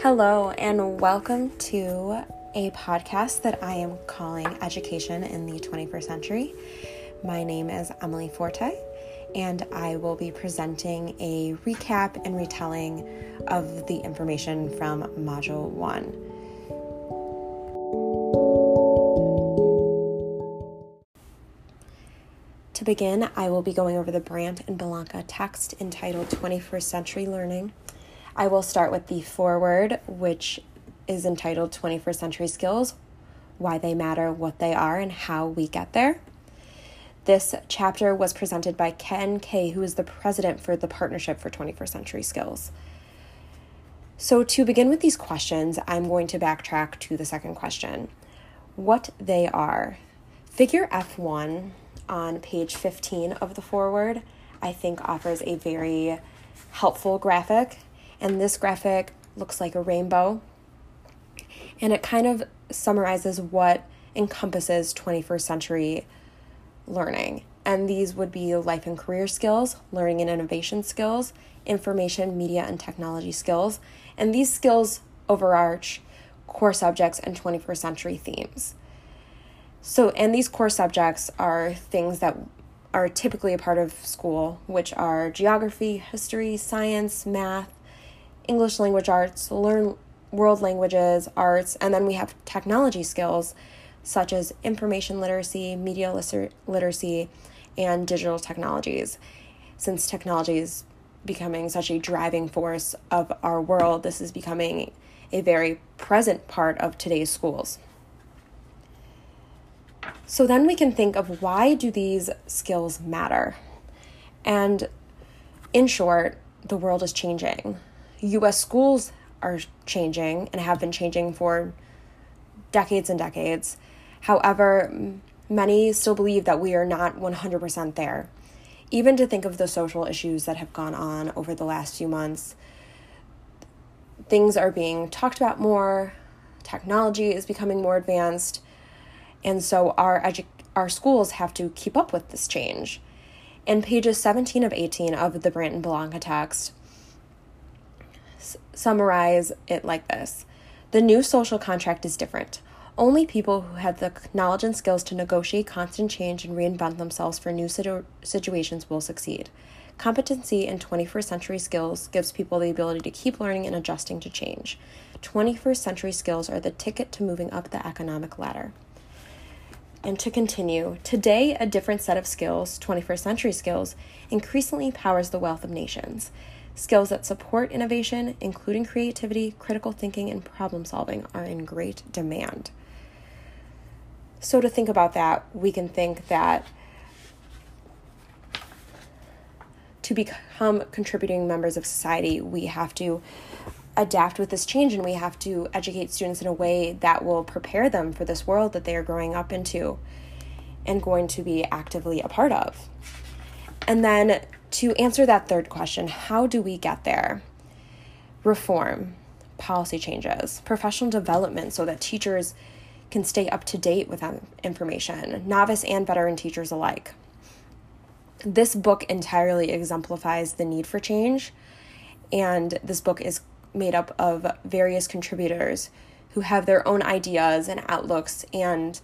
Hello, and welcome to a podcast that I am calling Education in the 21st Century. My name is Emily Forte, and I will be presenting a recap and retelling of the information from Module 1. To begin, I will be going over the Brandt and Bellanca text entitled 21st Century Learning. I will start with the foreword, which is entitled 21st Century Skills Why They Matter, What They Are, and How We Get There. This chapter was presented by Ken Kay, who is the president for the Partnership for 21st Century Skills. So, to begin with these questions, I'm going to backtrack to the second question what they are. Figure F1 on page 15 of the foreword, I think offers a very helpful graphic. And this graphic looks like a rainbow. And it kind of summarizes what encompasses 21st century learning. And these would be life and career skills, learning and innovation skills, information, media, and technology skills. And these skills overarch core subjects and 21st century themes. So, and these core subjects are things that are typically a part of school, which are geography, history, science, math, English language arts, learn world languages, arts, and then we have technology skills such as information literacy, media literacy, and digital technologies. Since technology is becoming such a driving force of our world, this is becoming a very present part of today's schools. So then we can think of why do these skills matter? And in short, the world is changing. US schools are changing and have been changing for decades and decades. However, many still believe that we are not 100% there. Even to think of the social issues that have gone on over the last few months, things are being talked about more, technology is becoming more advanced, and so our edu- our schools have to keep up with this change. In pages 17 of 18 of the Brandt and Bellanca text, summarize it like this The new social contract is different. Only people who have the knowledge and skills to negotiate constant change and reinvent themselves for new situ- situations will succeed. Competency in 21st century skills gives people the ability to keep learning and adjusting to change. 21st century skills are the ticket to moving up the economic ladder. And to continue, today a different set of skills, 21st century skills, increasingly powers the wealth of nations. Skills that support innovation, including creativity, critical thinking, and problem solving, are in great demand. So, to think about that, we can think that to become contributing members of society, we have to adapt with this change and we have to educate students in a way that will prepare them for this world that they are growing up into and going to be actively a part of. And then to answer that third question, how do we get there? Reform, policy changes, professional development so that teachers can stay up to date with information, novice and veteran teachers alike. This book entirely exemplifies the need for change, and this book is made up of various contributors who have their own ideas and outlooks and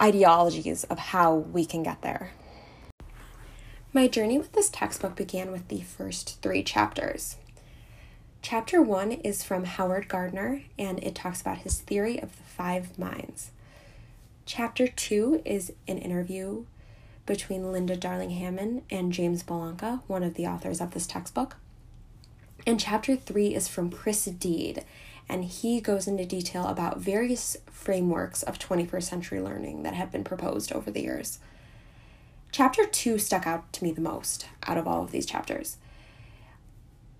ideologies of how we can get there. My journey with this textbook began with the first three chapters. Chapter one is from Howard Gardner and it talks about his theory of the five minds. Chapter two is an interview between Linda Darling Hammond and James Bellanca, one of the authors of this textbook. And chapter three is from Chris Dede, and he goes into detail about various frameworks of 21st century learning that have been proposed over the years. Chapter two stuck out to me the most out of all of these chapters.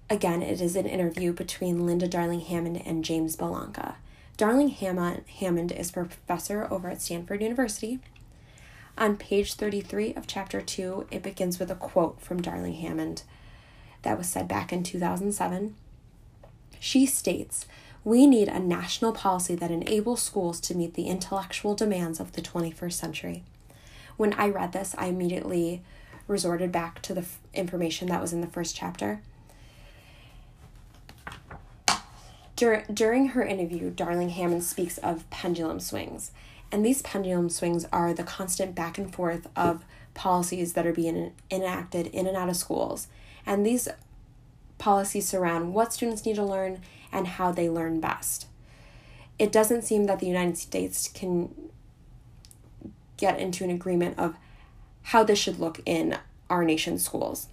Again, it is an interview between Linda Darling Hammond and James Bellanca. Darling Hammond is professor over at Stanford University. On page 33 of chapter 2, it begins with a quote from Darling Hammond that was said back in 2007. She states, We need a national policy that enables schools to meet the intellectual demands of the 21st century. When I read this, I immediately resorted back to the f- information that was in the first chapter. Dur- during her interview, Darling Hammond speaks of pendulum swings. And these pendulum swings are the constant back and forth of policies that are being enacted in and out of schools. And these policies surround what students need to learn and how they learn best. It doesn't seem that the United States can get into an agreement of how this should look in our nation's schools.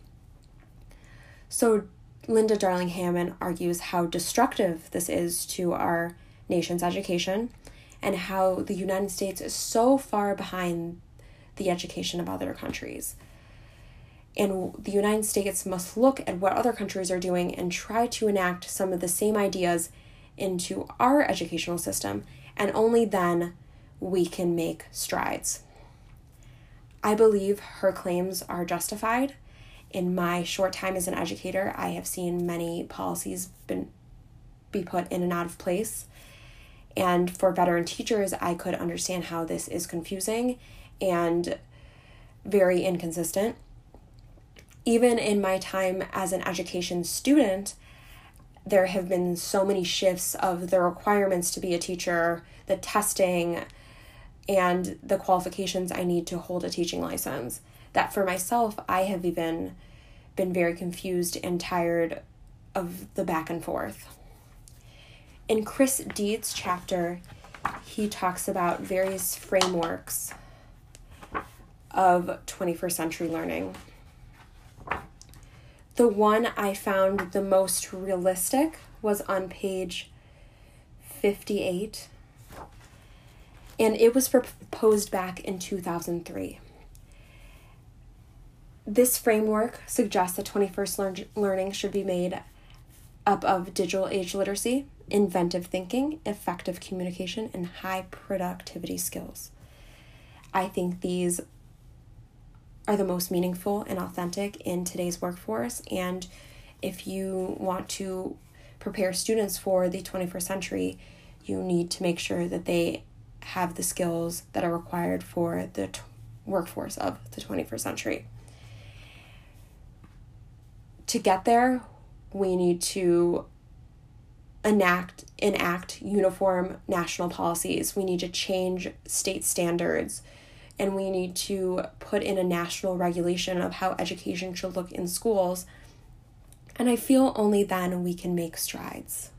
So, Linda Darling Hammond argues how destructive this is to our nation's education and how the United States is so far behind the education of other countries. And the United States must look at what other countries are doing and try to enact some of the same ideas into our educational system, and only then we can make strides. I believe her claims are justified. In my short time as an educator, I have seen many policies been, be put in and out of place. And for veteran teachers, I could understand how this is confusing and very inconsistent. Even in my time as an education student, there have been so many shifts of the requirements to be a teacher, the testing, and the qualifications I need to hold a teaching license. That for myself, I have even been very confused and tired of the back and forth. In Chris Dede's chapter, he talks about various frameworks of 21st century learning. The one I found the most realistic was on page 58, and it was proposed back in 2003. This framework suggests that 21st learn- learning should be made up of digital age literacy, inventive thinking, effective communication, and high productivity skills. I think these are the most meaningful and authentic in today's workforce. And if you want to prepare students for the 21st century, you need to make sure that they have the skills that are required for the t- workforce of the 21st century. To get there, we need to enact enact uniform national policies. We need to change state standards and we need to put in a national regulation of how education should look in schools. And I feel only then we can make strides.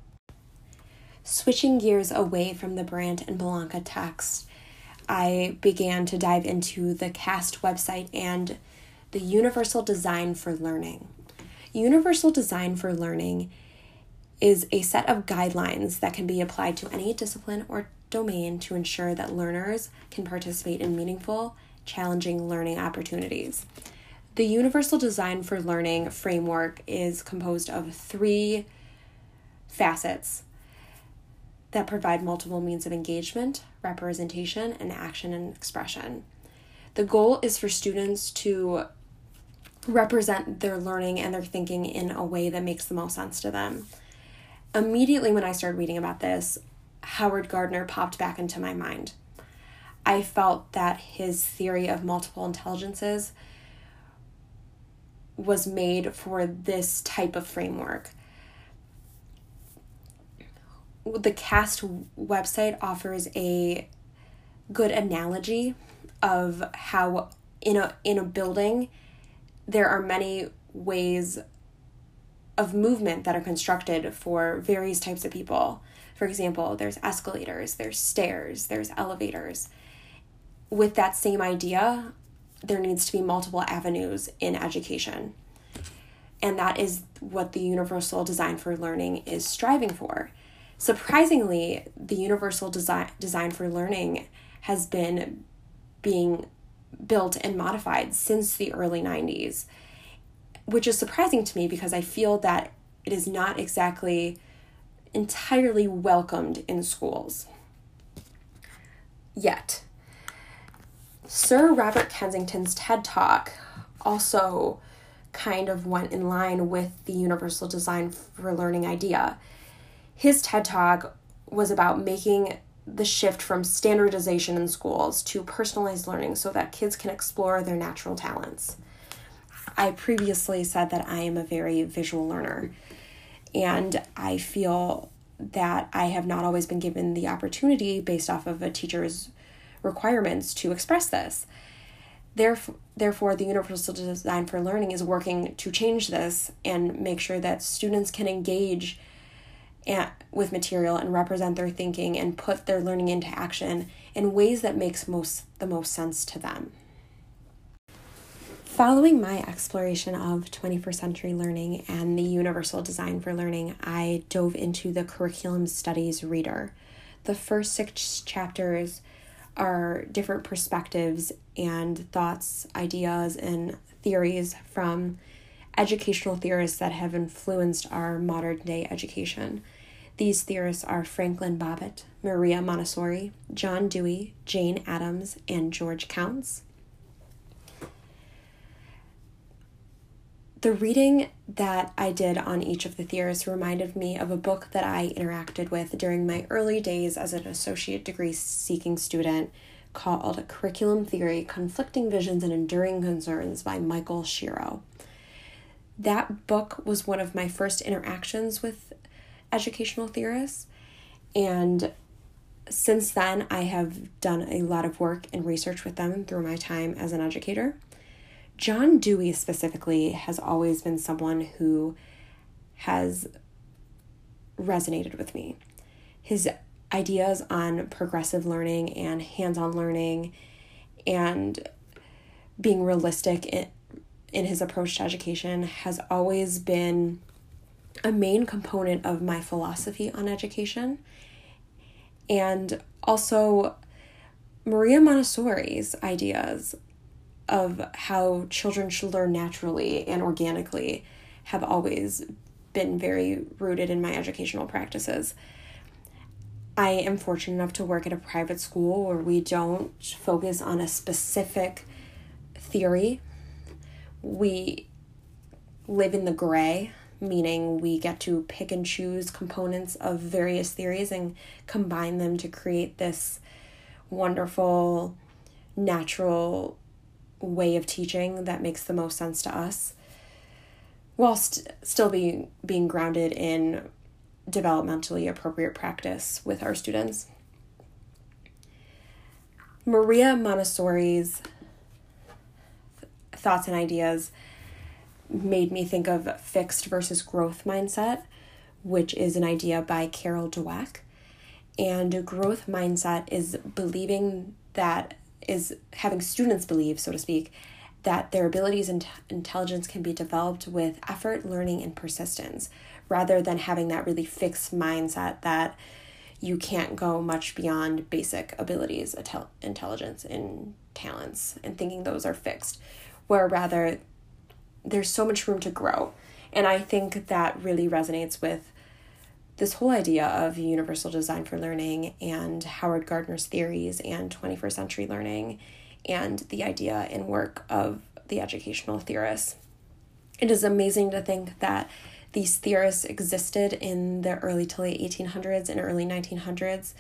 Switching gears away from the Brandt and Bellanca text, I began to dive into the CAST website and the Universal Design for Learning. Universal Design for Learning is a set of guidelines that can be applied to any discipline or domain to ensure that learners can participate in meaningful, challenging learning opportunities. The Universal Design for Learning framework is composed of three facets that provide multiple means of engagement, representation, and action and expression. The goal is for students to represent their learning and their thinking in a way that makes the most sense to them. Immediately, when I started reading about this, Howard Gardner popped back into my mind. I felt that his theory of multiple intelligences was made for this type of framework. The CAST website offers a good analogy of how in a in a building there are many ways of movement that are constructed for various types of people. For example, there's escalators, there's stairs, there's elevators. With that same idea, there needs to be multiple avenues in education. And that is what the Universal Design for Learning is striving for. Surprisingly, the Universal Design, Design for Learning has been being built and modified since the early 90s, which is surprising to me because I feel that it is not exactly entirely welcomed in schools. Yet, Sir Robert Kensington's TED Talk also kind of went in line with the universal design for learning idea. His TED Talk was about making the shift from standardization in schools to personalized learning so that kids can explore their natural talents. I previously said that I am a very visual learner, and I feel that I have not always been given the opportunity based off of a teacher's requirements to express this. Therefore, therefore, the Universal Design for Learning is working to change this and make sure that students can engage at, with material and represent their thinking and put their learning into action in ways that makes most the most sense to them. Following my exploration of 21st century learning and the universal design for learning, I dove into the curriculum studies reader. The first six chapters are different perspectives and thoughts, ideas, and theories from educational theorists that have influenced our modern day education. These theorists are Franklin Bobbitt, Maria Montessori, John Dewey, Jane Addams, and George Counts. The reading that I did on each of the theorists reminded me of a book that I interacted with during my early days as an associate degree seeking student called Curriculum Theory Conflicting Visions and Enduring Concerns by Michael Schiro. That book was one of my first interactions with educational theorists, and since then, I have done a lot of work and research with them through my time as an educator. John Dewey specifically has always been someone who has resonated with me. His ideas on progressive learning and hands on learning and being realistic in his approach to education has always been a main component of my philosophy on education. And also, Maria Montessori's ideas of how children should learn naturally and organically have always been very rooted in my educational practices. I am fortunate enough to work at a private school where we don't focus on a specific theory. We live in the gray, meaning we get to pick and choose components of various theories and combine them to create this wonderful, natural way of teaching that makes the most sense to us whilst still being being grounded in developmentally appropriate practice with our students. Maria Montessori's thoughts and ideas made me think of fixed versus growth mindset, which is an idea by Carol Dweck. And growth mindset is believing that is having students believe, so to speak, that their abilities and intelligence can be developed with effort, learning, and persistence, rather than having that really fixed mindset that you can't go much beyond basic abilities, intelligence, and talents, and thinking those are fixed, where rather there's so much room to grow. And I think that really resonates with this whole idea of universal design for learning and Howard Gardner's theories and 21st century learning and the idea and work of the educational theorists. It is amazing to think that these theorists existed in the early to late 1800s and early 1900s,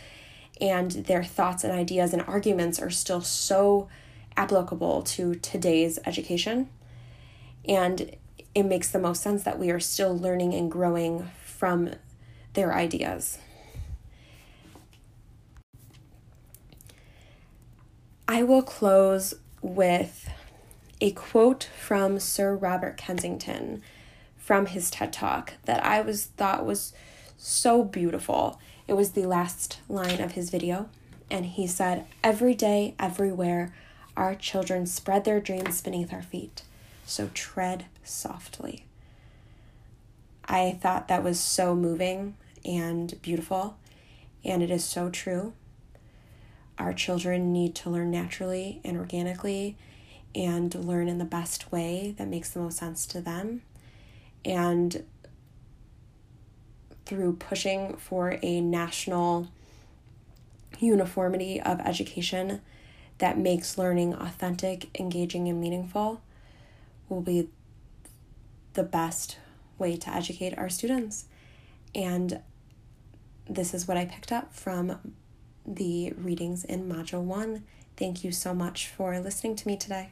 and their thoughts and ideas and arguments are still so applicable to today's education. And it makes the most sense that we are still learning and growing from their ideas. I will close with a quote from Sir Robert Kensington from his TED Talk that I was thought was so beautiful. It was the last line of his video and he said, "Every day, everywhere, our children spread their dreams beneath our feet. So tread softly." I thought that was so moving and beautiful, and it is so true. Our children need to learn naturally and organically and learn in the best way that makes the most sense to them. And through pushing for a national uniformity of education that makes learning authentic, engaging, and meaningful will be the best way to educate our students. And this is what I picked up from the readings in Module 1. Thank you so much for listening to me today.